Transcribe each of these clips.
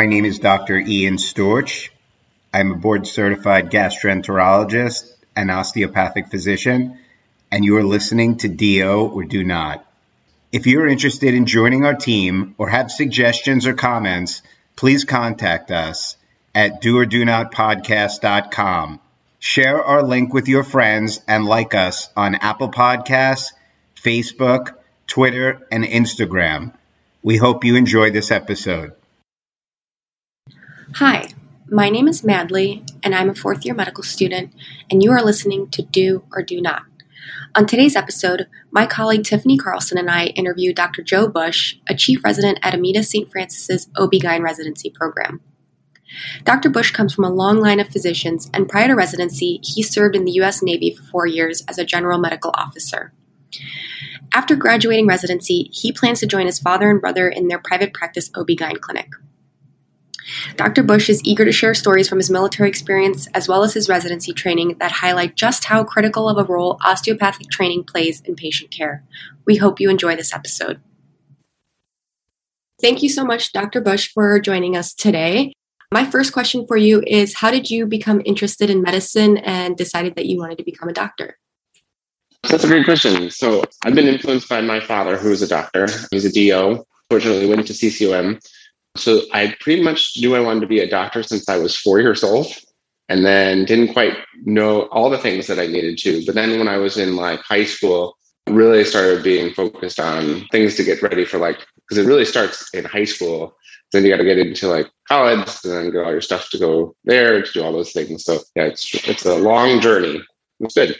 My name is Dr. Ian Storch. I'm a board certified gastroenterologist and osteopathic physician, and you are listening to DO or Do Not. If you're interested in joining our team or have suggestions or comments, please contact us at doordonotpodcast.com. Share our link with your friends and like us on Apple Podcasts, Facebook, Twitter, and Instagram. We hope you enjoy this episode. Hi, my name is Madly, and I'm a fourth year medical student, and you are listening to Do or Do Not. On today's episode, my colleague Tiffany Carlson and I interview Dr. Joe Bush, a chief resident at Amita St. Francis's OB-GYN residency program. Dr. Bush comes from a long line of physicians, and prior to residency, he served in the U.S. Navy for four years as a general medical officer. After graduating residency, he plans to join his father and brother in their private practice OB-GYN clinic. Dr. Bush is eager to share stories from his military experience as well as his residency training that highlight just how critical of a role osteopathic training plays in patient care. We hope you enjoy this episode. Thank you so much, Dr. Bush, for joining us today. My first question for you is How did you become interested in medicine and decided that you wanted to become a doctor? That's a great question. So, I've been influenced by my father, who is a doctor. He's a DO. Fortunately, went to CCOM so I pretty much knew I wanted to be a doctor since I was four years old and then didn't quite know all the things that I needed to. But then when I was in like high school, really started being focused on things to get ready for like, because it really starts in high school. Then you got to get into like college and then get all your stuff to go there to do all those things. So yeah, it's, it's a long journey. It's good.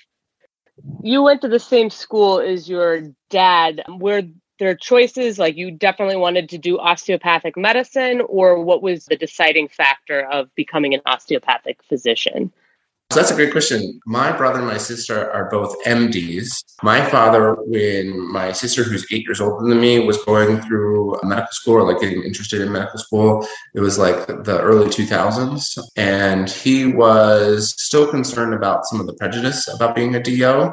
You went to the same school as your dad. Where there are choices like you definitely wanted to do osteopathic medicine or what was the deciding factor of becoming an osteopathic physician so that's a great question. My brother and my sister are both MDs. My father, when my sister, who's eight years older than me, was going through medical school or like getting interested in medical school, it was like the early 2000s. And he was still concerned about some of the prejudice about being a DO.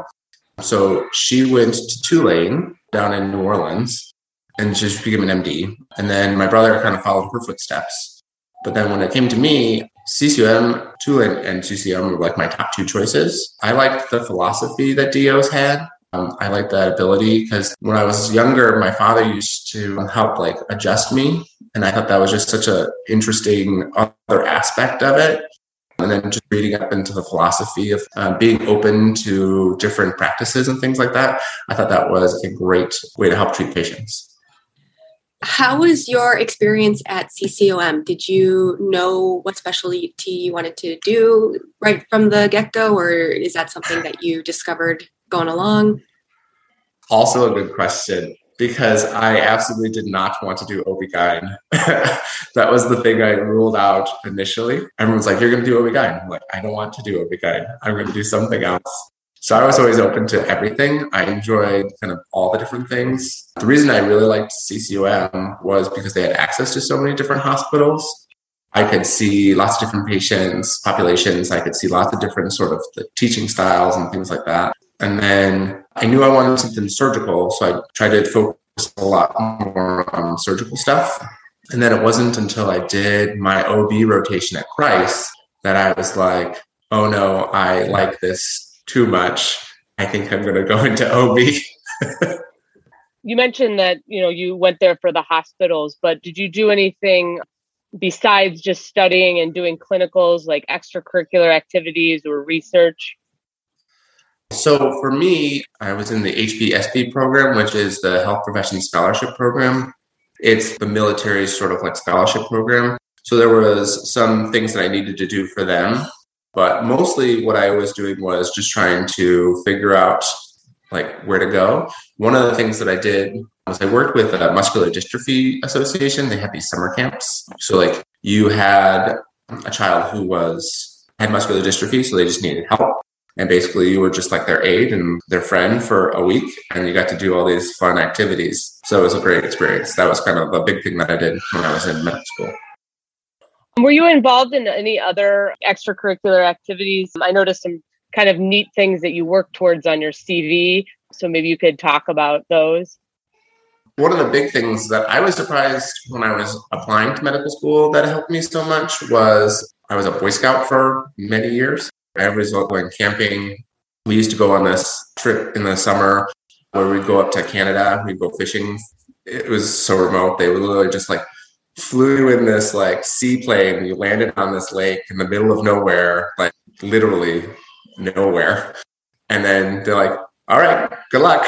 So she went to Tulane down in New Orleans and just became an MD. And then my brother kind of followed her footsteps. But then when it came to me, CCOM, Tulane, and CCM were like my top two choices. I liked the philosophy that DOs had. Um, I liked that ability because when I was younger, my father used to help like adjust me. And I thought that was just such an interesting other aspect of it and then just reading up into the philosophy of uh, being open to different practices and things like that. I thought that was a great way to help treat patients. How was your experience at CCOM? Did you know what specialty you wanted to do right from the get go, or is that something that you discovered going along? Also, a good question because I absolutely did not want to do OB-GYN. that was the thing I ruled out initially. Everyone's like, you're going to do OB-GYN. I'm like, I don't want to do OB-GYN. I'm going to do something else. So I was always open to everything. I enjoyed kind of all the different things. The reason I really liked CCOM was because they had access to so many different hospitals. I could see lots of different patients, populations. I could see lots of different sort of teaching styles and things like that. And then I knew I wanted something surgical, so I tried to focus a lot more on surgical stuff. And then it wasn't until I did my OB rotation at Christ that I was like, oh no, I like this too much. I think I'm going to go into OB. you mentioned that, you know, you went there for the hospitals, but did you do anything besides just studying and doing clinicals like extracurricular activities or research? So for me, I was in the HPSP program, which is the Health Professions Scholarship Program. It's the military's sort of like scholarship program. So there was some things that I needed to do for them, but mostly what I was doing was just trying to figure out like where to go. One of the things that I did was I worked with a muscular dystrophy association. They had these summer camps. So like you had a child who was had muscular dystrophy, so they just needed help and basically you were just like their aide and their friend for a week and you got to do all these fun activities. So it was a great experience. That was kind of a big thing that i did when i was in medical school. Were you involved in any other extracurricular activities? I noticed some kind of neat things that you work towards on your cv so maybe you could talk about those. One of the big things that I was surprised when I was applying to medical school that helped me so much was I was a Boy Scout for many years. I was going camping. We used to go on this trip in the summer where we'd go up to Canada, we'd go fishing. It was so remote. They literally just like flew in this like seaplane. You landed on this lake in the middle of nowhere, like literally nowhere. And then they're like, all right, good luck.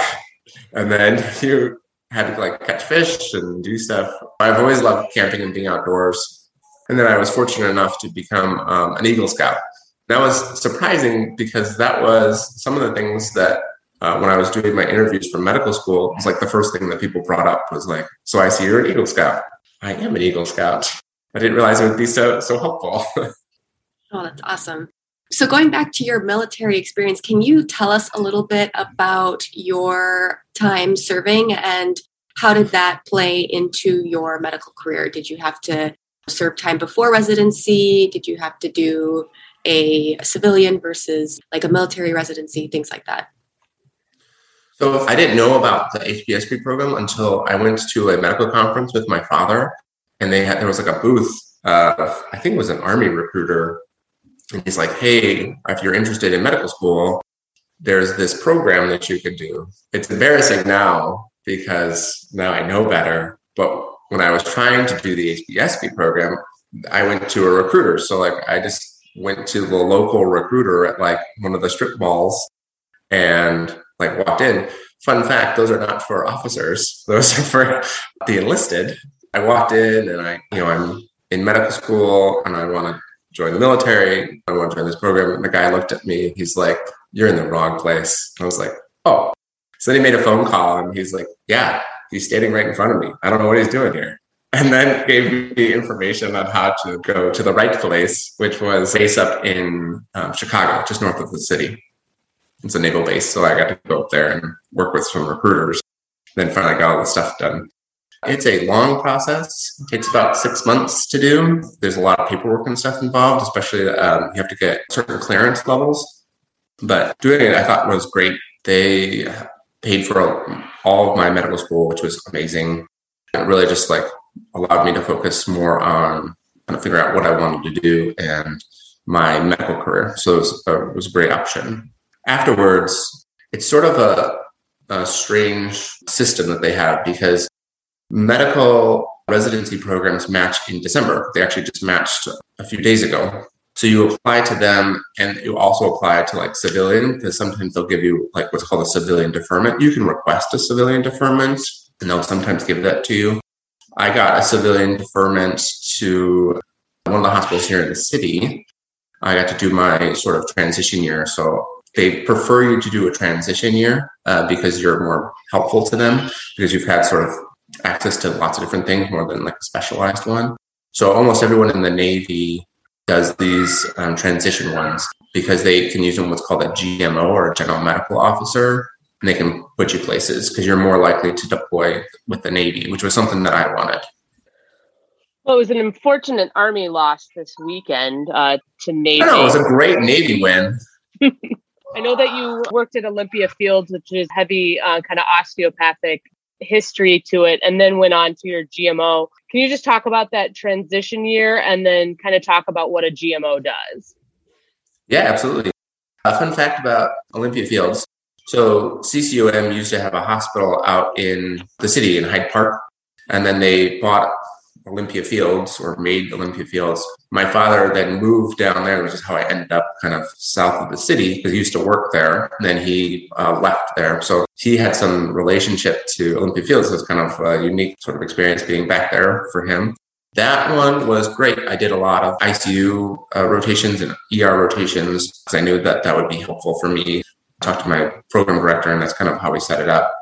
And then you had to like catch fish and do stuff. I've always loved camping and being outdoors. And then I was fortunate enough to become um, an Eagle Scout. That was surprising because that was some of the things that uh, when I was doing my interviews for medical school, it was like the first thing that people brought up was like, "So I see you're an Eagle Scout." I am an Eagle Scout. I didn't realize it would be so so helpful. oh, that's awesome. So, going back to your military experience, can you tell us a little bit about your time serving and how did that play into your medical career? Did you have to serve time before residency? Did you have to do a, civilian versus like a military residency, things like that? So, I didn't know about the HPSP program until I went to a medical conference with my father, and they had there was like a booth. I think it was an army recruiter and he's like, hey, if you're interested in medical school, there's this program that you could do. It's embarrassing now because now I know better. But when I was trying to do the HPSP program, I went to a recruiter. So like I just went to the local recruiter at like one of the strip malls and like walked in. Fun fact, those are not for officers. Those are for the enlisted. I walked in and I, you know, I'm in medical school and I want to join the military. I want to join this program. And the guy looked at me. He's like, You're in the wrong place. I was like, Oh. So then he made a phone call and he's like, Yeah, he's standing right in front of me. I don't know what he's doing here. And then gave me information on how to go to the right place, which was base up in um, Chicago, just north of the city. It's a naval base. So I got to go up there and work with some recruiters. Then finally got all the stuff done. It's a long process. It takes about six months to do. There's a lot of paperwork and stuff involved, especially um, you have to get certain clearance levels. But doing it, I thought was great. They paid for all of my medical school, which was amazing. It really just like allowed me to focus more on kind of figure out what I wanted to do and my medical career. So it was, uh, it was a great option. Afterwards, it's sort of a, a strange system that they have because medical residency programs match in December. They actually just matched a few days ago. So you apply to them and you also apply to like civilian because sometimes they'll give you like what's called a civilian deferment. You can request a civilian deferment and they'll sometimes give that to you. I got a civilian deferment to one of the hospitals here in the city. I got to do my sort of transition year. So they prefer you to do a transition year uh, because you're more helpful to them because you've had sort of access to lots of different things more than like a specialized one. So almost everyone in the Navy does these um, transition ones because they can use them what's called a GMO or a general medical officer, they can put you places because you're more likely to deploy with the Navy, which was something that I wanted. Well, it was an unfortunate Army loss this weekend uh, to Navy. Know, it was a great Navy win. I know that you worked at Olympia Fields, which is heavy uh, kind of osteopathic history to it and then went on to your GMO. Can you just talk about that transition year and then kind of talk about what a GMO does? Yeah, absolutely. A fun fact about Olympia Fields. So CCOM used to have a hospital out in the city in Hyde Park, and then they bought Olympia Fields or made Olympia Fields. My father then moved down there, which is how I ended up kind of south of the city because he used to work there. And then he uh, left there. So he had some relationship to Olympia Fields. So it's kind of a unique sort of experience being back there for him. That one was great. I did a lot of ICU uh, rotations and ER rotations because I knew that that would be helpful for me. Talked to my program director, and that's kind of how we set it up.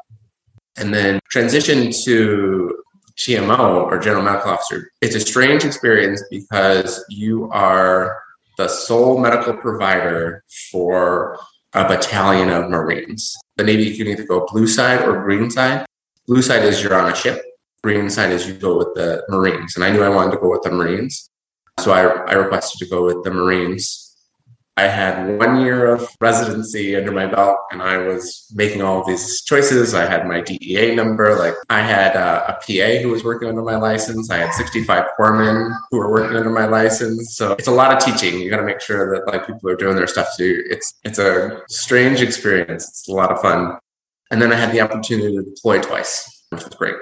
And then transition to GMO or general medical officer, it's a strange experience because you are the sole medical provider for a battalion of Marines. The Navy you can either go blue side or green side. Blue side is you're on a ship. Green side is you go with the Marines. And I knew I wanted to go with the Marines. So I, I requested to go with the Marines. I had one year of residency under my belt and I was making all these choices. I had my DEA number. Like I had uh, a, a PA who was working under my license. I had 65 corpsmen who were working under my license. So it's a lot of teaching. You got to make sure that like people are doing their stuff too. It's, it's a strange experience. It's a lot of fun. And then I had the opportunity to deploy twice, which was great.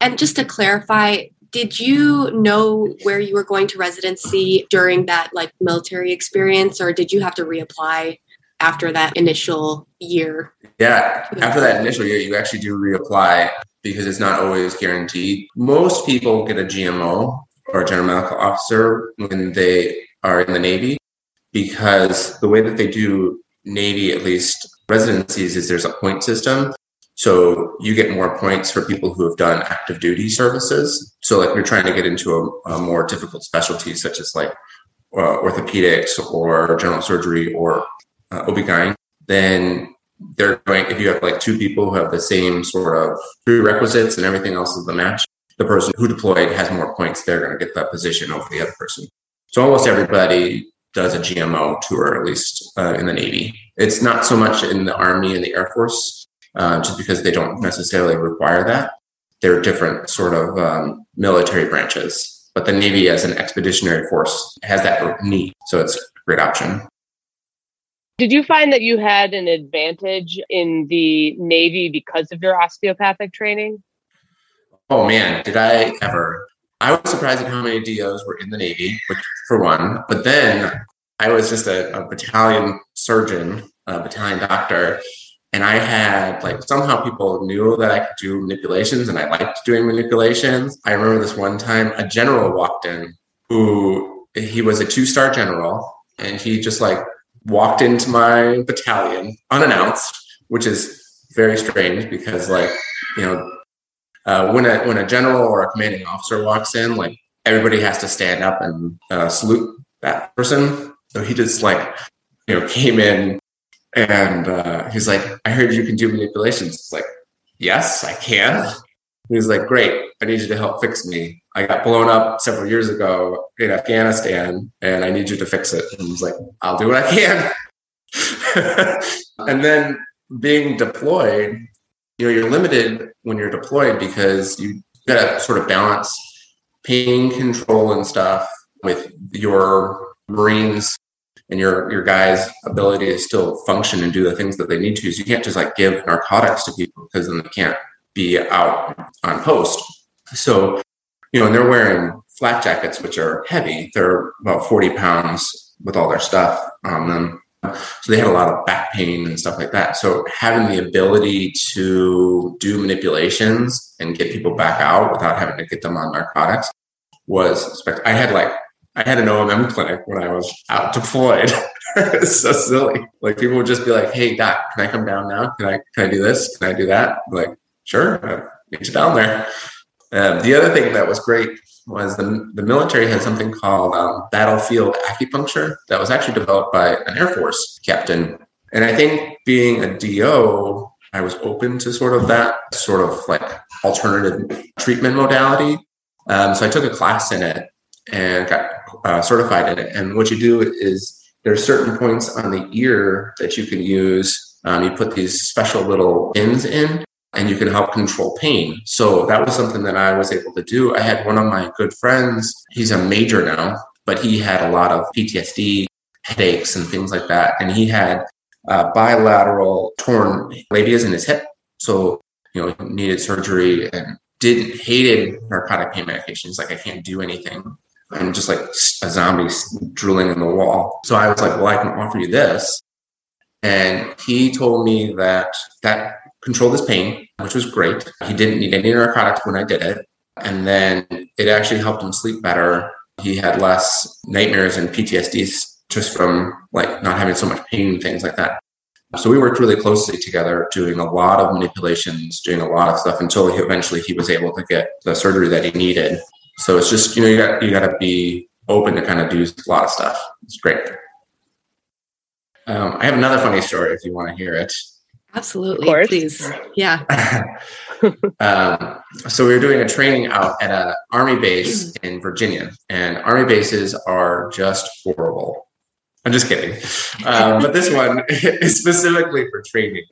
And just to clarify, did you know where you were going to residency during that like military experience or did you have to reapply after that initial year? Yeah after that initial year you actually do reapply because it's not always guaranteed. Most people get a gmo or a general medical officer when they are in the navy because the way that they do navy at least residencies is there's a point system so you get more points for people who have done active duty services. So like you're trying to get into a, a more difficult specialty, such as like uh, orthopedics or general surgery or uh, OB-GYN, then they're going, if you have like two people who have the same sort of prerequisites and everything else is the match, the person who deployed has more points. They're going to get that position over the other person. So almost everybody does a GMO tour, at least uh, in the Navy. It's not so much in the Army and the Air Force uh, just because they don't necessarily require that. They're different sort of um, military branches, but the Navy as an expeditionary force has that need, so it's a great option. Did you find that you had an advantage in the Navy because of your osteopathic training? Oh man, did I ever? I was surprised at how many DOs were in the Navy, which for one, but then I was just a, a battalion surgeon, a battalion doctor, and I had like somehow people knew that I could do manipulations and I liked doing manipulations. I remember this one time a general walked in who he was a two star general and he just like walked into my battalion unannounced, which is very strange because like, you know, uh, when a when a general or a commanding officer walks in, like everybody has to stand up and uh, salute that person. So he just like, you know, came in and uh, he's like, I heard you can do manipulations. It's like, yes, I can. He's like, great. I need you to help fix me. I got blown up several years ago in Afghanistan and I need you to fix it. And he's like, I'll do what I can. and then being deployed, you know, you're limited when you're deployed because you got to sort of balance pain control and stuff with your Marines and your your guys' ability to still function and do the things that they need to. So you can't just like give narcotics to people because then they can't be out on post. So, you know, and they're wearing flak jackets, which are heavy. They're about 40 pounds with all their stuff on them. So they had a lot of back pain and stuff like that. So having the ability to do manipulations and get people back out without having to get them on narcotics was I had like I had an OMM clinic when I was out deployed. it's so silly. Like people would just be like, "Hey, doc, can I come down now? Can I can I do this? Can I do that?" I'm like, sure, I'll get you down there. Um, the other thing that was great was the the military had something called um, battlefield acupuncture that was actually developed by an Air Force captain. And I think being a DO, I was open to sort of that sort of like alternative treatment modality. Um, so I took a class in it and got uh, certified in it. And what you do is there are certain points on the ear that you can use. Um, you put these special little pins in and you can help control pain. So that was something that I was able to do. I had one of my good friends, he's a major now, but he had a lot of PTSD, headaches, and things like that. And he had bilateral torn labias in his hip. So, you know, needed surgery and didn't hated narcotic pain medications. Like I can't do anything. I'm just like a zombie drooling in the wall. So I was like, well, I can offer you this. And he told me that that controlled his pain, which was great. He didn't need any narcotics when I did it. And then it actually helped him sleep better. He had less nightmares and PTSD just from like not having so much pain and things like that. So we worked really closely together, doing a lot of manipulations, doing a lot of stuff until he, eventually he was able to get the surgery that he needed. So it's just you know you got you got to be open to kind of do a lot of stuff. It's great. Um, I have another funny story if you want to hear it. Absolutely, please. Yeah. um, so we were doing a training out at an army base in Virginia, and army bases are just horrible. I'm just kidding. Um, but this one is specifically for training.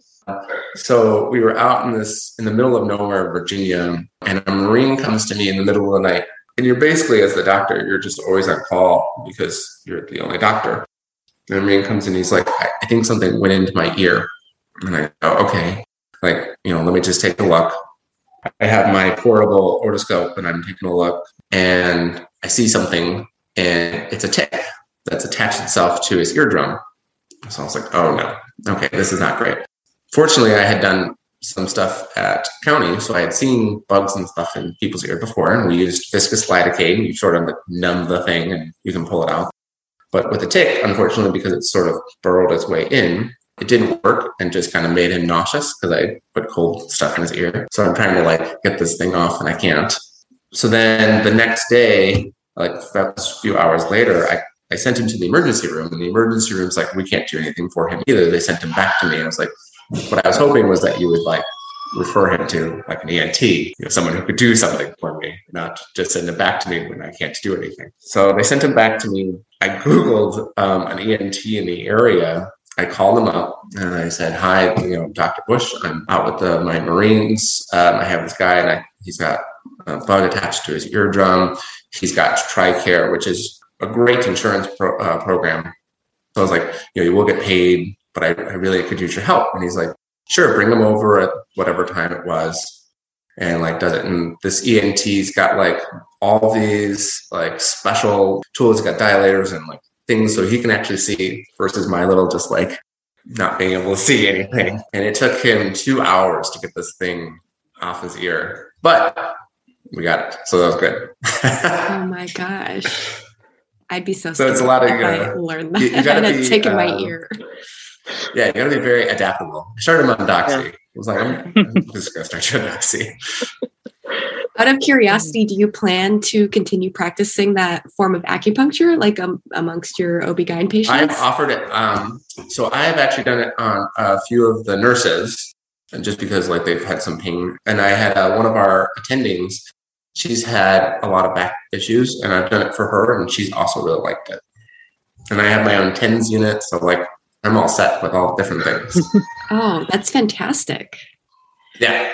So we were out in this in the middle of nowhere, Virginia, and a Marine comes to me in the middle of the night. And you're basically, as the doctor, you're just always on call because you're the only doctor. And the Marine comes in, he's like, I think something went into my ear. And I go, okay, like, you know, let me just take a look. I have my portable otoscope and I'm taking a look and I see something and it's a tick that's attached itself to his eardrum. So I was like, oh no, okay, this is not great. Fortunately, I had done some stuff at county, so I had seen bugs and stuff in people's ear before, and we used viscous lidocaine. You sort of numb the thing and you can pull it out. But with the tick, unfortunately, because it sort of burrowed its way in, it didn't work and just kind of made him nauseous because I put cold stuff in his ear. So I'm trying to like get this thing off and I can't. So then the next day, like a few hours later, I, I sent him to the emergency room and the emergency room's like, we can't do anything for him either. They sent him back to me. I was like, what I was hoping was that you would like refer him to like an ENT, you know, someone who could do something for me, not just send him back to me when I can't do anything. So they sent him back to me. I Googled um, an ENT in the area I called him up and I said, "Hi, you know, Dr. Bush. I'm out with the, my Marines. Um, I have this guy, and I, he's got a bug attached to his eardrum. He's got TRICARE, which is a great insurance pro, uh, program. So I was like, you know, you will get paid, but I, I really could use your help. And he's like, sure, bring him over at whatever time it was." And like does it, and this ENT's got like all these like special tools. Got dilators and like things so he can actually see versus my little just like not being able to see anything. And it took him two hours to get this thing off his ear, but we got it. So that was good. oh my gosh. I'd be so So it's a lot of, you I uh, learned that you- you gotta and be, taken my um, ear. Yeah, you gotta be very adaptable. I started him on Doxy. I was like, I'm, I'm just gonna start you on Doxy. Out of curiosity, do you plan to continue practicing that form of acupuncture, like um, amongst your OB-GYN patients? I've offered it. Um, so I have actually done it on a few of the nurses, and just because like they've had some pain. And I had uh, one of our attendings. She's had a lot of back issues, and I've done it for her, and she's also really liked it. And I have my own tens unit, so like I'm all set with all different things. Oh, that's fantastic. yeah.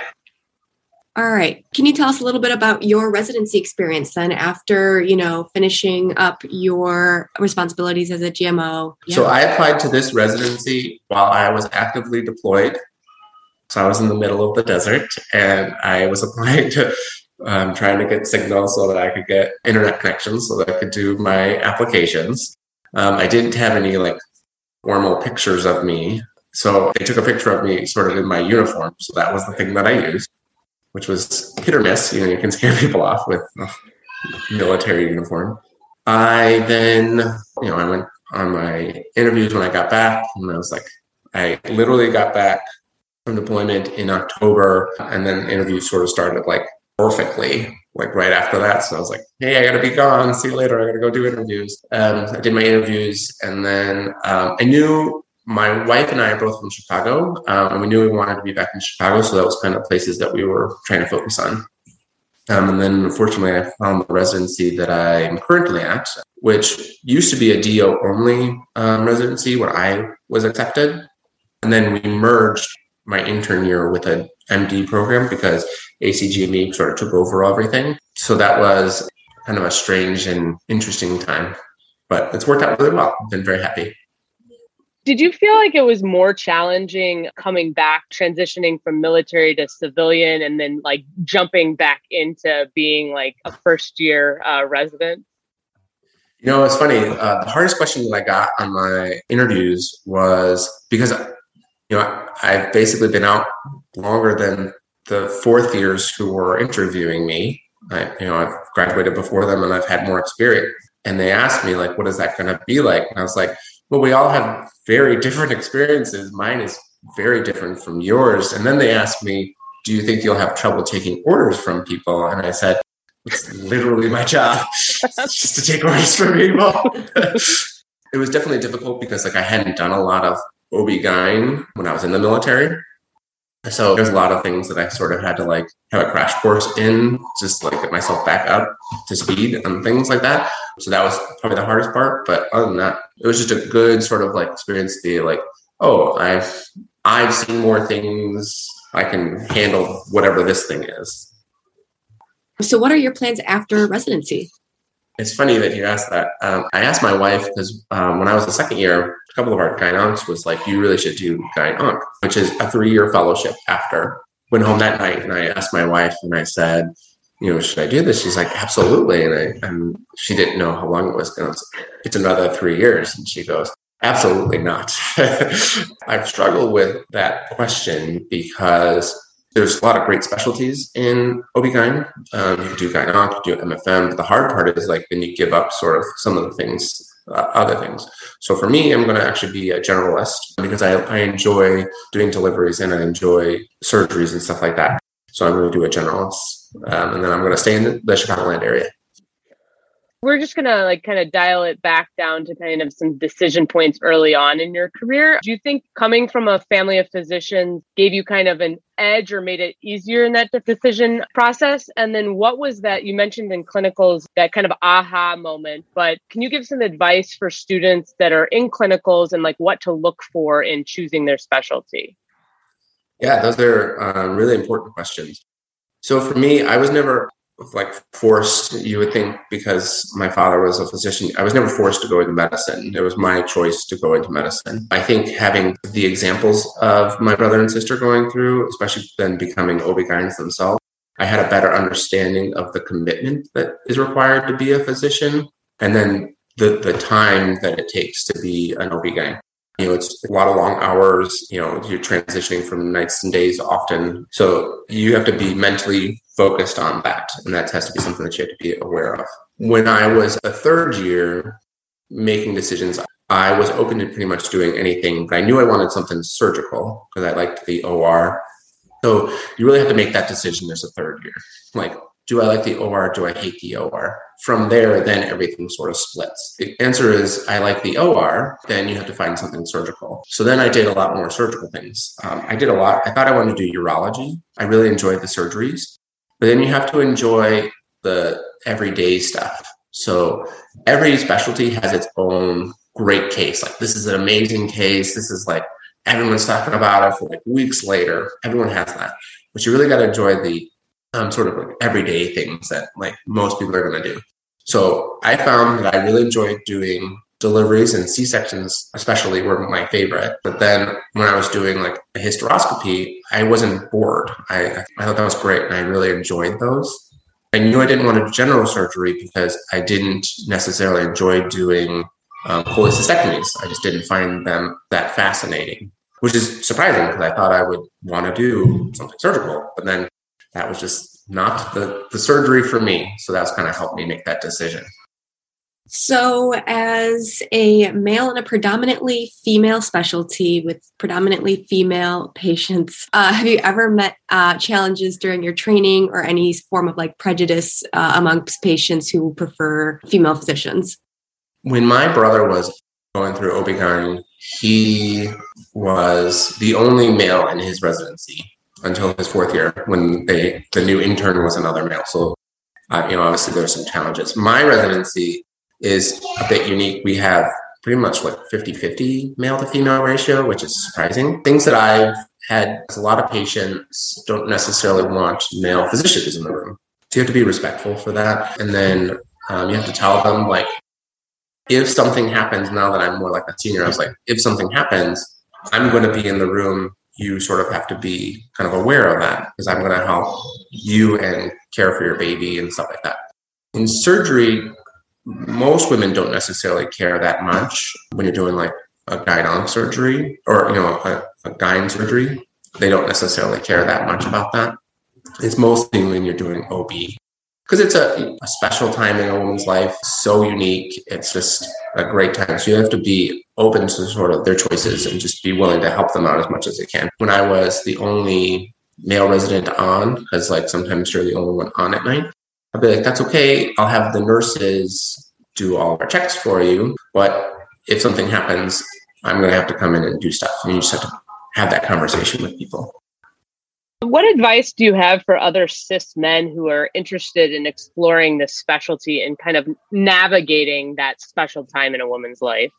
All right. Can you tell us a little bit about your residency experience then after, you know, finishing up your responsibilities as a GMO? So I applied to this residency while I was actively deployed. So I was in the middle of the desert and I was applying to um, trying to get signal so that I could get internet connections so that I could do my applications. Um, I didn't have any like formal pictures of me. So they took a picture of me sort of in my uniform. So that was the thing that I used, which was hit or miss. You know, you can scare people off with military uniform. I then, you know, I went on my interviews when I got back, and I was like, I literally got back from deployment in October, and then interviews sort of started like perfectly, like right after that. So I was like, hey, I gotta be gone. See you later. I gotta go do interviews. I did my interviews, and then um, I knew my wife and I are both from Chicago, um, and we knew we wanted to be back in Chicago. So that was kind of places that we were trying to focus on. Um, and then unfortunately, I found the residency that I'm currently at, which used to be a DO only um, residency where I was accepted. And then we merged my intern year with an MD program because ACGME sort of took over everything. So that was kind of a strange and interesting time, but it's worked out really well. I've been very happy. Did you feel like it was more challenging coming back, transitioning from military to civilian, and then like jumping back into being like a first year uh, resident? You know, it's funny. Uh, the hardest question that I got on my interviews was because, you know, I've basically been out longer than the fourth years who were interviewing me. I, you know, I've graduated before them and I've had more experience. And they asked me, like, what is that going to be like? And I was like, well, we all have very different experiences. Mine is very different from yours. And then they asked me, do you think you'll have trouble taking orders from people? And I said, it's literally my job just to take orders from people. it was definitely difficult because like I hadn't done a lot of OB-GYN when I was in the military. So there's a lot of things that I sort of had to like have a crash course in, just like get myself back up to speed and things like that. So that was probably the hardest part. But other than that, it was just a good sort of like experience to be like, oh, I've I've seen more things. I can handle whatever this thing is. So, what are your plans after residency? It's funny that you asked that. Um, I asked my wife because um, when I was a second year, couple of our gyn was like, "You really should do gyn which is a three-year fellowship after." Went home that night and I asked my wife and I said, "You know, should I do this?" She's like, "Absolutely." And I and she didn't know how long it was to It's another three years, and she goes, Absolutely not. I've struggled with that question because there's a lot of great specialties in OB-GYN. Um, you can do gyn you can do MFM. But the hard part is like then you give up sort of some of the things, uh, other things. So for me, I'm going to actually be a generalist because I, I enjoy doing deliveries and I enjoy surgeries and stuff like that. So I'm going to do a generalist. Um, and then I'm going to stay in the, the Chicagoland area. We're just going to like kind of dial it back down to kind of some decision points early on in your career. Do you think coming from a family of physicians gave you kind of an edge or made it easier in that decision process? And then what was that you mentioned in clinicals, that kind of aha moment, but can you give some advice for students that are in clinicals and like what to look for in choosing their specialty? Yeah, those are um, really important questions. So for me, I was never like forced you would think because my father was a physician i was never forced to go into medicine. It was my choice to go into medicine. I think having the examples of my brother and sister going through especially then becoming ob-gyns themselves i had a better understanding of the commitment that is required to be a physician and then the, the time that it takes to be an ob-gyn you know it's a lot of long hours you know you're transitioning from nights and days often. So you have to be mentally focused on that and that has to be something that you have to be aware of. When i was a third year making decisions i was open to pretty much doing anything but i knew i wanted something surgical because i liked the or so you really have to make that decision as a third year. Like do I like the OR? Do I hate the OR? From there, then everything sort of splits. The answer is I like the OR, then you have to find something surgical. So then I did a lot more surgical things. Um, I did a lot. I thought I wanted to do urology. I really enjoyed the surgeries, but then you have to enjoy the everyday stuff. So every specialty has its own great case. Like this is an amazing case. This is like everyone's talking about it for like weeks later. Everyone has that. But you really got to enjoy the um, sort of like everyday things that like most people are going to do. So I found that I really enjoyed doing deliveries and C-sections, especially were my favorite. But then when I was doing like a hysteroscopy, I wasn't bored. I, I thought that was great and I really enjoyed those. I knew I didn't want to do general surgery because I didn't necessarily enjoy doing um, cholecystectomies. I just didn't find them that fascinating, which is surprising because I thought I would want to do something surgical. But then that was just not the, the surgery for me. So that's kind of helped me make that decision. So, as a male in a predominantly female specialty with predominantly female patients, uh, have you ever met uh, challenges during your training or any form of like prejudice uh, amongst patients who prefer female physicians? When my brother was going through OB-GYN, he was the only male in his residency until his fourth year when they the new intern was another male. So uh, you know, obviously there are some challenges. My residency is a bit unique. We have pretty much like 50-50 male to female ratio, which is surprising. Things that I've had a lot of patients don't necessarily want male physicians in the room. So you have to be respectful for that. And then um, you have to tell them like if something happens now that I'm more like a senior, I was like, if something happens, I'm going to be in the room you sort of have to be kind of aware of that because I'm going to help you and care for your baby and stuff like that. In surgery, most women don't necessarily care that much when you're doing like a gynec surgery or you know a, a gyn surgery. They don't necessarily care that much about that. It's mostly when you're doing OB because it's a, a special time in a woman's life, so unique. It's just a great time. So you have to be open to sort of their choices and just be willing to help them out as much as you can. When I was the only male resident on, because like sometimes you're the only one on at night, I'd be like, that's okay. I'll have the nurses do all of our checks for you. But if something happens, I'm going to have to come in and do stuff. And you just have to have that conversation with people. What advice do you have for other cis men who are interested in exploring this specialty and kind of navigating that special time in a woman's life?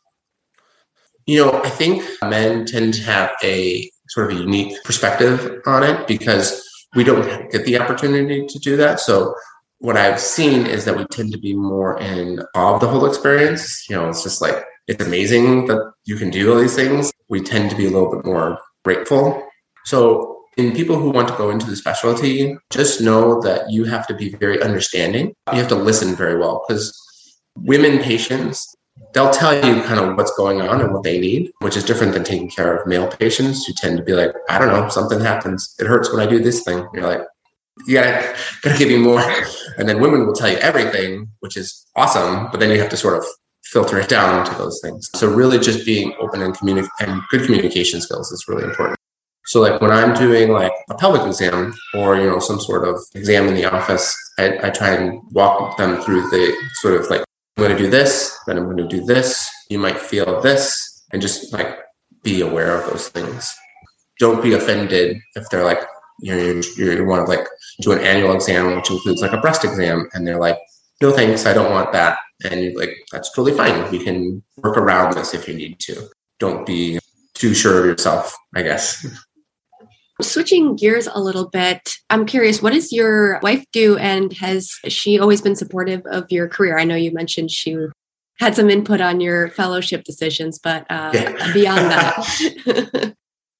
You know, I think men tend to have a sort of a unique perspective on it because we don't get the opportunity to do that. So what I've seen is that we tend to be more in awe of the whole experience. You know, it's just like it's amazing that you can do all these things. We tend to be a little bit more grateful. So in people who want to go into the specialty, just know that you have to be very understanding. You have to listen very well because women patients, they'll tell you kind of what's going on and what they need, which is different than taking care of male patients who tend to be like, I don't know, something happens. It hurts when I do this thing. You're like, you gotta, gotta give me more. And then women will tell you everything, which is awesome, but then you have to sort of filter it down to those things. So really just being open and and good communication skills is really important. So like when I'm doing like a pelvic exam or you know some sort of exam in the office, I, I try and walk them through the sort of like I'm going to do this, then I'm going to do this. You might feel this, and just like be aware of those things. Don't be offended if they're like you you, want to like do an annual exam, which includes like a breast exam, and they're like, no thanks, I don't want that, and you're like, that's totally fine. We can work around this if you need to. Don't be too sure of yourself, I guess. Switching gears a little bit, I'm curious, what does your wife do and has she always been supportive of your career? I know you mentioned she had some input on your fellowship decisions, but uh, yeah. beyond that.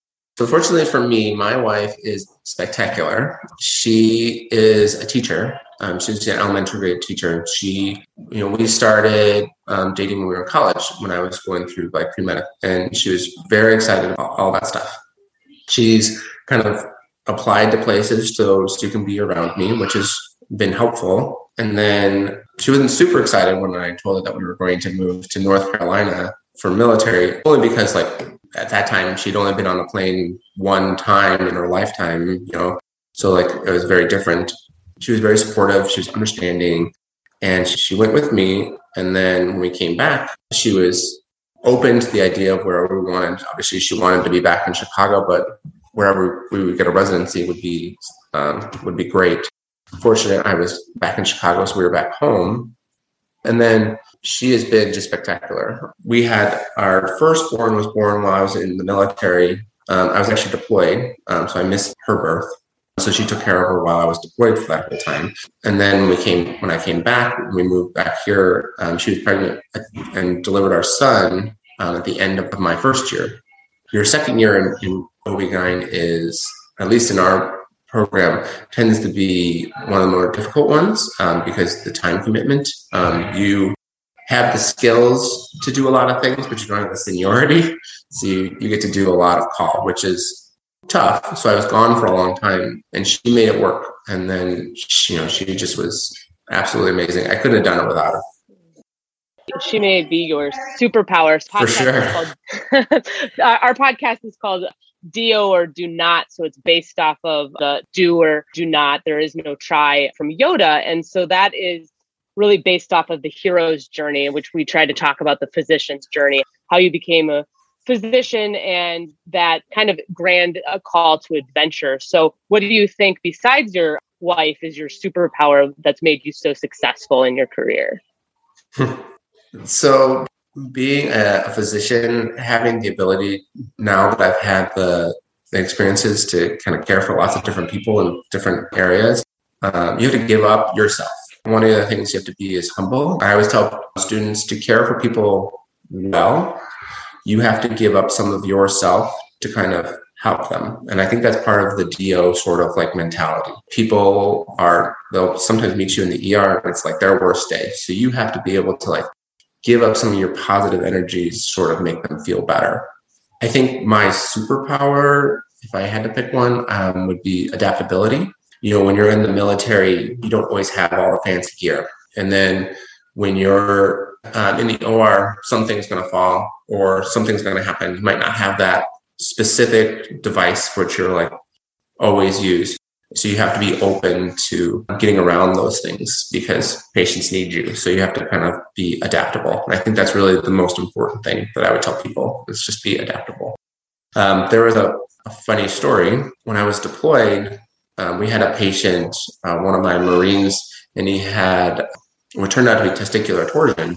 so, fortunately for me, my wife is spectacular. She is a teacher. Um, she's an elementary grade teacher. She, you know, we started um, dating when we were in college when I was going through like pre med, and she was very excited about all that stuff. She's kind of applied to places so Stu can be around me, which has been helpful. And then she wasn't super excited when I told her that we were going to move to North Carolina for military, only because like at that time she'd only been on a plane one time in her lifetime, you know. So like it was very different. She was very supportive, she was understanding, and she went with me. And then when we came back, she was open to the idea of where we wanted. Obviously, she wanted to be back in Chicago, but wherever we would get a residency would be um, would be great. Fortunate, I was back in Chicago, so we were back home. And then she has been just spectacular. We had our firstborn was born while I was in the military. Um, I was actually deployed, um, so I missed her birth. So she took care of her while I was deployed for that whole time. And then we came, when I came back, we moved back here. Um, she was pregnant and delivered our son um, at the end of my first year. Your second year in, in OB-GYN is, at least in our program, tends to be one of the more difficult ones um, because the time commitment. Um, you have the skills to do a lot of things, but you don't have the seniority. So you, you get to do a lot of call, which is tough. So I was gone for a long time and she made it work. And then, she, you know, she just was absolutely amazing. I couldn't have done it without her she may be your superpower. For sure. Called, our podcast is called do or do not. So it's based off of the do or do not. There is no try from Yoda. And so that is really based off of the hero's journey, which we try to talk about the physician's journey, how you became a physician and that kind of grand call to adventure. So what do you think besides your wife is your superpower that's made you so successful in your career? Hmm. So, being a, a, physician, having the ability now that I've had the, the, experiences to kind of care for lots of different people in different areas, um, you have to give up yourself. One of the things you have to be is humble. I always tell students to care for people well, you have to give up some of yourself to kind of help them. And I think that's part of the DO sort of like mentality. People are, they'll sometimes meet you in the ER and it's like their worst day. So you have to be able to like give up some of your positive energies, sort of make them feel better. I think my superpower, if I had to pick one, um, would be adaptability. You know, when you're in the military, you don't always have all the fancy gear. And then when you're uh, in the OR, something's going to fall or something's going to happen. You might not have that specific device which you're like always use. So you have to be open to getting around those things because patients need you. So you have to kind of be adaptable. And I think that's really the most important thing that I would tell people is just be adaptable. Um, there was a a funny story. When I was deployed, um, we had a patient, uh, one of my Marines, and he had what turned out to be testicular torsion.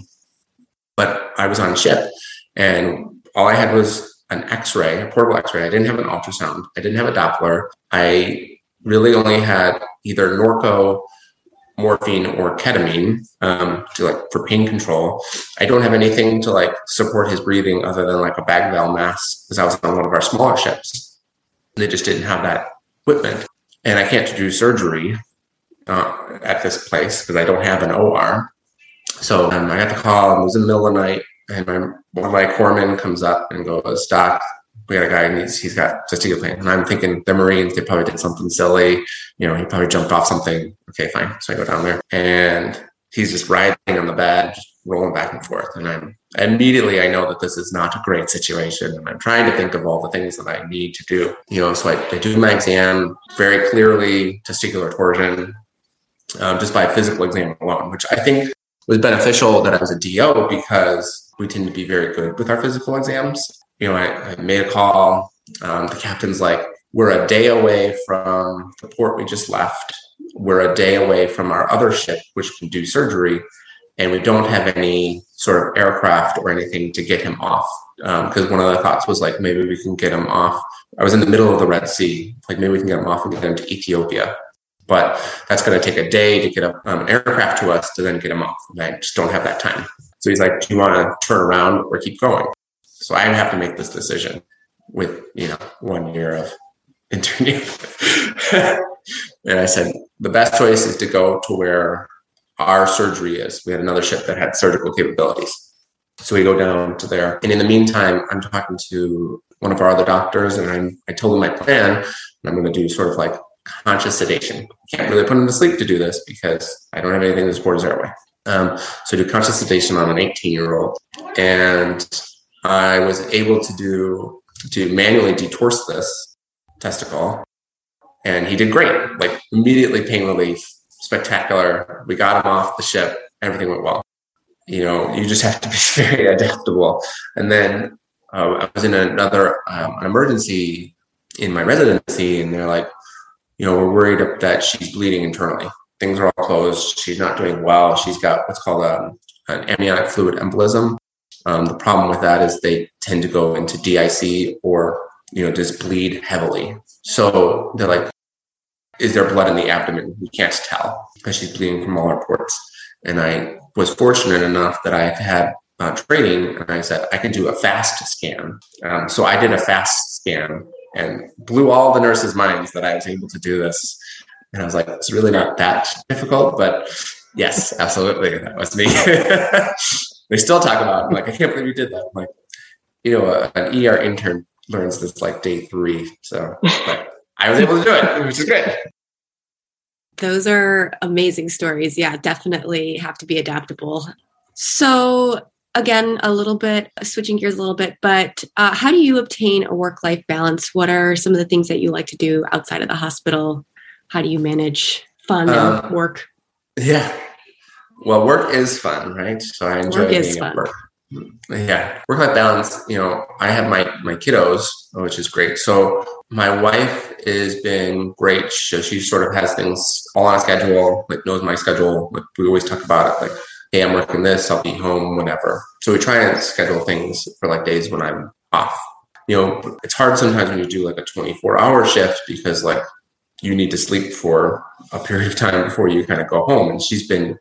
But I was on ship, and all I had was an X-ray, a portable X-ray. I didn't have an ultrasound. I didn't have a Doppler. I really only had either Norco, morphine, or ketamine um, to like for pain control. I don't have anything to like support his breathing other than like a bag valve mask because I was on one of our smaller ships. They just didn't have that equipment, and I can't do surgery uh, at this place because I don't have an OR. So um, I got the call. It was in the middle of the night and my one of my corpsmen comes up and goes, "Doc, we got a guy and he's, he's got testicular pain." And I'm thinking the Marines, they probably did something silly. You know, he probably jumped off something. Okay, fine. So I go down there and he's just writhing on the bed, just rolling back and forth. And I'm immediately I know that this is not a great situation. And I'm trying to think of all the things that I need to do. You know, so I, I do my exam very clearly, testicular torsion, um, just by physical exam alone, which I think was beneficial that I was a DO because we tend to be very good with our physical exams. You know, I, I made a call. Um, the captain's like, we're a day away from the port we just left. We're a day away from our other ship, which can do surgery. And we don't have any sort of aircraft or anything to get him off. Because um, one of the thoughts was like, maybe we can get him off. I was in the middle of the Red Sea. Like, maybe we can get him off and get him to Ethiopia. But that's going to take a day to get a, um, an aircraft to us to then get him off. And I just don't have that time. So he's like, do you want to turn around or keep going? So I have to make this decision with, you know, one year of interning. and I said, the best choice is to go to where our surgery is. We had another ship that had surgical capabilities. So we go down to there. And in the meantime, I'm talking to one of our other doctors and I'm, I told him my plan and I'm going to do sort of like conscious sedation. Can't really put him to sleep to do this because I don't have anything to support his airway. Um, so I do conscious sedation on an 18 year old, and I was able to do to manually detorse this testicle, and he did great. Like immediately pain relief, spectacular. We got him off the ship. Everything went well. You know, you just have to be very adaptable. And then uh, I was in another um, an emergency in my residency, and they're like, you know, we're worried that she's bleeding internally things are all closed. She's not doing well. She's got what's called a, um, an amniotic fluid embolism. Um, the problem with that is they tend to go into DIC or you know just bleed heavily. So they're like, is there blood in the abdomen? We can't tell because she's bleeding from all her ports. And I was fortunate enough that I had uh, training, and I said I can do a fast scan. Um, so I did a fast scan and blew all the nurses' minds that I was able to do this. And I was like, it's really not that difficult, but yes, absolutely. That was me. they still talk about it. I'm like, I can't believe you did that. I'm like, you know, an ER intern learns this like day three. So I was able to do it, which is great. Those are amazing stories. Yeah, definitely have to be adaptable. So, again, a little bit switching gears a little bit, but uh, how do you obtain a work life balance? What are some of the things that you like to do outside of the hospital how do you manage fun and work? Yeah. Well, work is fun, right? So I enjoy work being at work. Yeah, work life balance. You know, I have my my kiddos, which is great. So my wife has been great. So she sort of has things all on a schedule, like knows my schedule. Like we always talk about it, like, hey, I'm working this, I'll be home whenever. So we try and schedule things for like days when I'm off. You know, it's hard sometimes when you do like a 24 hour shift because like you need to sleep for a period of time before you kind of go home. And she's been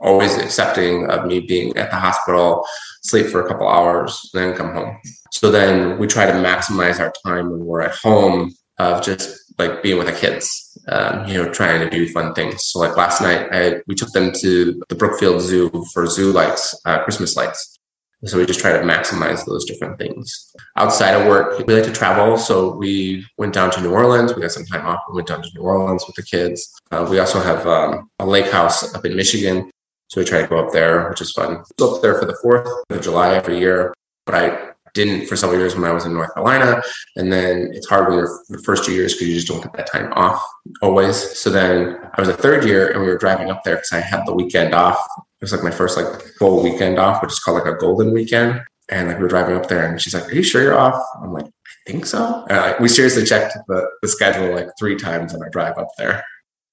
always accepting of me being at the hospital, sleep for a couple hours, then come home. So then we try to maximize our time when we're at home of just like being with the kids, um, you know, trying to do fun things. So like last night, I, we took them to the Brookfield Zoo for zoo lights, uh, Christmas lights. So we just try to maximize those different things. Outside of work, we like to travel. So we went down to New Orleans. We got some time off. We went down to New Orleans with the kids. Uh, we also have um, a lake house up in Michigan. So we try to go up there, which is fun. Go up there for the 4th of July every year. But I didn't for several years when I was in North Carolina. And then it's hard when you're the first two years because you just don't get that time off always. So then I was a third year and we were driving up there because I had the weekend off it was like my first like full weekend off, which is called like a golden weekend. And like we were driving up there, and she's like, "Are you sure you're off?" I'm like, "I think so." And like, we seriously checked the, the schedule like three times on our drive up there,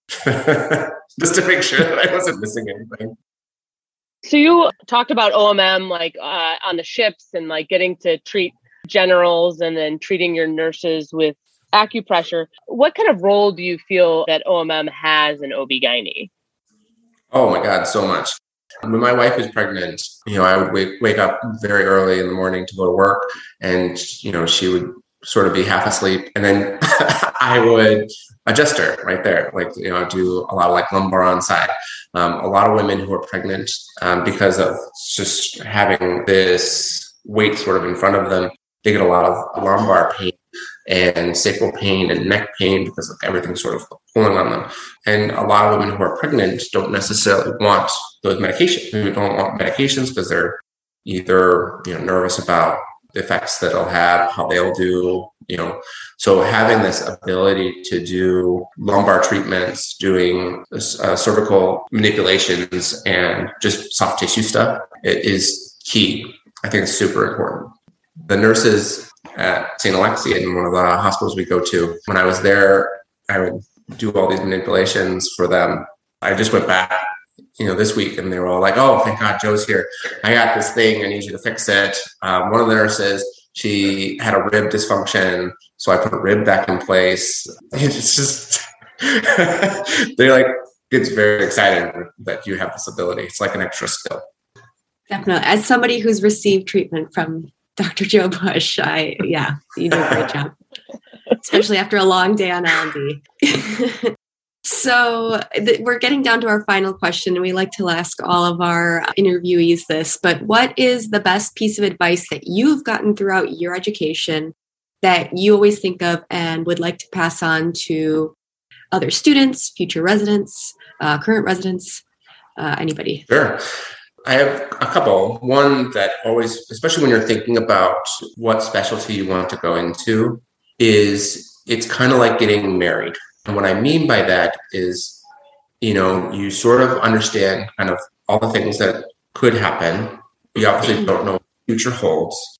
just to make sure that I wasn't missing anything. So you talked about OMM like uh, on the ships and like getting to treat generals and then treating your nurses with acupressure. What kind of role do you feel that OMM has in OB-GYN? Oh my God, so much. When my wife was pregnant, you know, I would wake, wake up very early in the morning to go to work and, you know, she would sort of be half asleep and then I would adjust her right there, like, you know, do a lot of like lumbar on side. Um, a lot of women who are pregnant um, because of just having this weight sort of in front of them, they get a lot of lumbar pain and sacral pain and neck pain because of everything sort of pulling on them. And a lot of women who are pregnant don't necessarily want those medications. Who don't want medications because they're either you know nervous about the effects that it'll have, how they'll do, you know. So having this ability to do lumbar treatments, doing uh, cervical manipulations, and just soft tissue stuff is key. I think it's super important. The nurses at St. Alexius in one of the hospitals we go to, when I was there, I would do all these manipulations for them. I just went back you know, this week, and they were all like, "Oh, thank God, Joe's here. I got this thing. I need you to fix it." Um, one of the nurses, she had a rib dysfunction, so I put a rib back in place. It's just they're like it's very exciting that you have this ability. It's like an extra skill. Definitely, as somebody who's received treatment from Dr. Joe Bush, I yeah, you do a great job, especially after a long day on L and D. So th- we're getting down to our final question, and we like to ask all of our interviewees this. But what is the best piece of advice that you've gotten throughout your education that you always think of and would like to pass on to other students, future residents, uh, current residents, uh, anybody? Sure. I have a couple. One that always, especially when you're thinking about what specialty you want to go into, is it's kind of like getting married and what I mean by that is, you know, you sort of understand kind of all the things that could happen. You obviously mm-hmm. don't know what the future holds,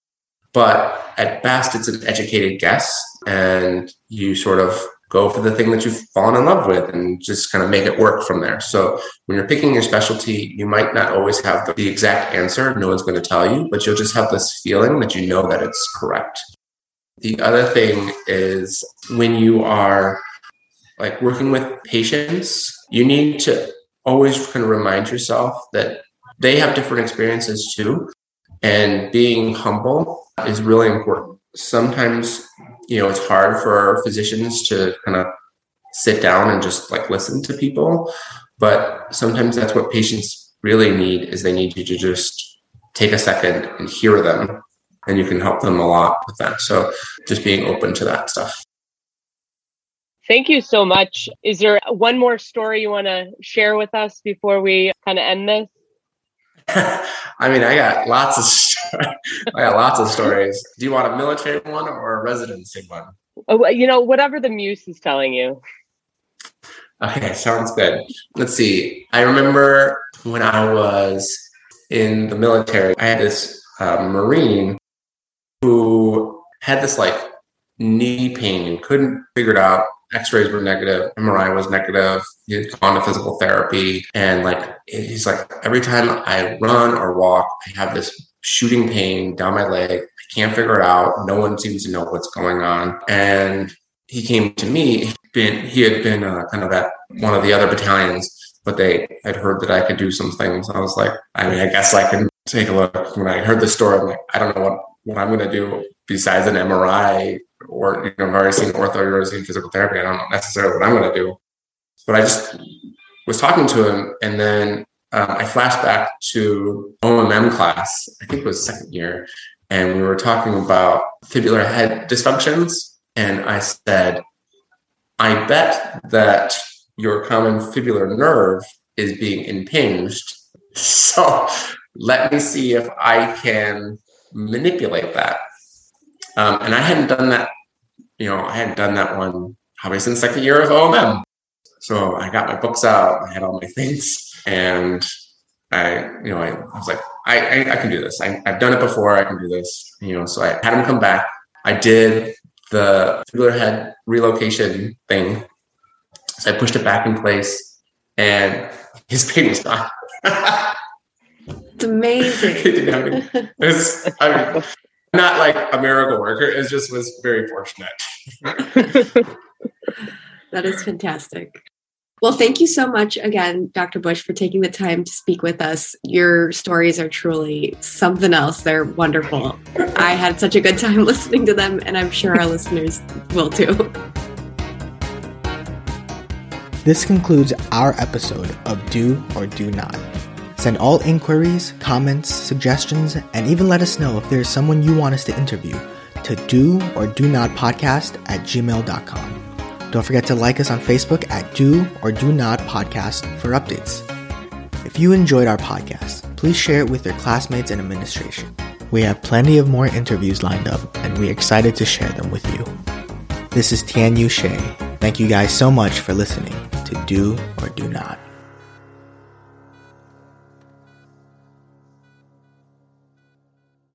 but at best, it's an educated guess, and you sort of go for the thing that you've fallen in love with and just kind of make it work from there. So when you're picking your specialty, you might not always have the exact answer. No one's going to tell you, but you'll just have this feeling that you know that it's correct. The other thing is when you are like working with patients, you need to always kind of remind yourself that they have different experiences too. And being humble is really important. Sometimes, you know, it's hard for physicians to kind of sit down and just like listen to people. But sometimes that's what patients really need is they need you to just take a second and hear them and you can help them a lot with that. So just being open to that stuff. Thank you so much. Is there one more story you want to share with us before we kind of end this? I mean, I got lots of I got lots of stories. Do you want a military one or a residency one? Oh, you know, whatever the muse is telling you. Okay, sounds good. Let's see. I remember when I was in the military, I had this uh, Marine who had this like knee pain and couldn't figure it out x-rays were negative mri was negative he had gone to physical therapy and like he's like every time i run or walk i have this shooting pain down my leg. I can't figure it out. No one seems to know what's going on. And he came to me been he had been uh, kind of at one of the other battalions but they had heard that i could do some things. I was like i mean i guess i can take a look. When i heard the story i'm like i don't know what what i'm going to do besides an mri or you know, I've already seen ortho, I've already seen physical therapy. I don't know necessarily what I'm going to do, but I just was talking to him, and then um, I flashed back to OMM class. I think it was second year, and we were talking about fibular head dysfunctions, and I said, "I bet that your common fibular nerve is being impinged." So let me see if I can manipulate that. Um, and I hadn't done that, you know, I hadn't done that one probably since second year of OMM. So I got my books out, I had all my things, and I, you know, I, I was like, I, I, I, can do this. I, have done it before. I can do this. You know, so I had him come back. I did the fibular head relocation thing. So I pushed it back in place, and his pain was gone. it's amazing. it's, I mean, not like a miracle worker. It just was very fortunate. that is fantastic. Well, thank you so much again, Dr. Bush, for taking the time to speak with us. Your stories are truly something else. They're wonderful. I had such a good time listening to them, and I'm sure our listeners will too. This concludes our episode of Do or Do Not. Send all inquiries, comments, suggestions, and even let us know if there's someone you want us to interview to do or do not podcast at gmail.com. Don't forget to like us on Facebook at Do or Do Not Podcast for updates. If you enjoyed our podcast, please share it with your classmates and administration. We have plenty of more interviews lined up, and we're excited to share them with you. This is Tian Yu Shea. Thank you guys so much for listening to Do or Do Not.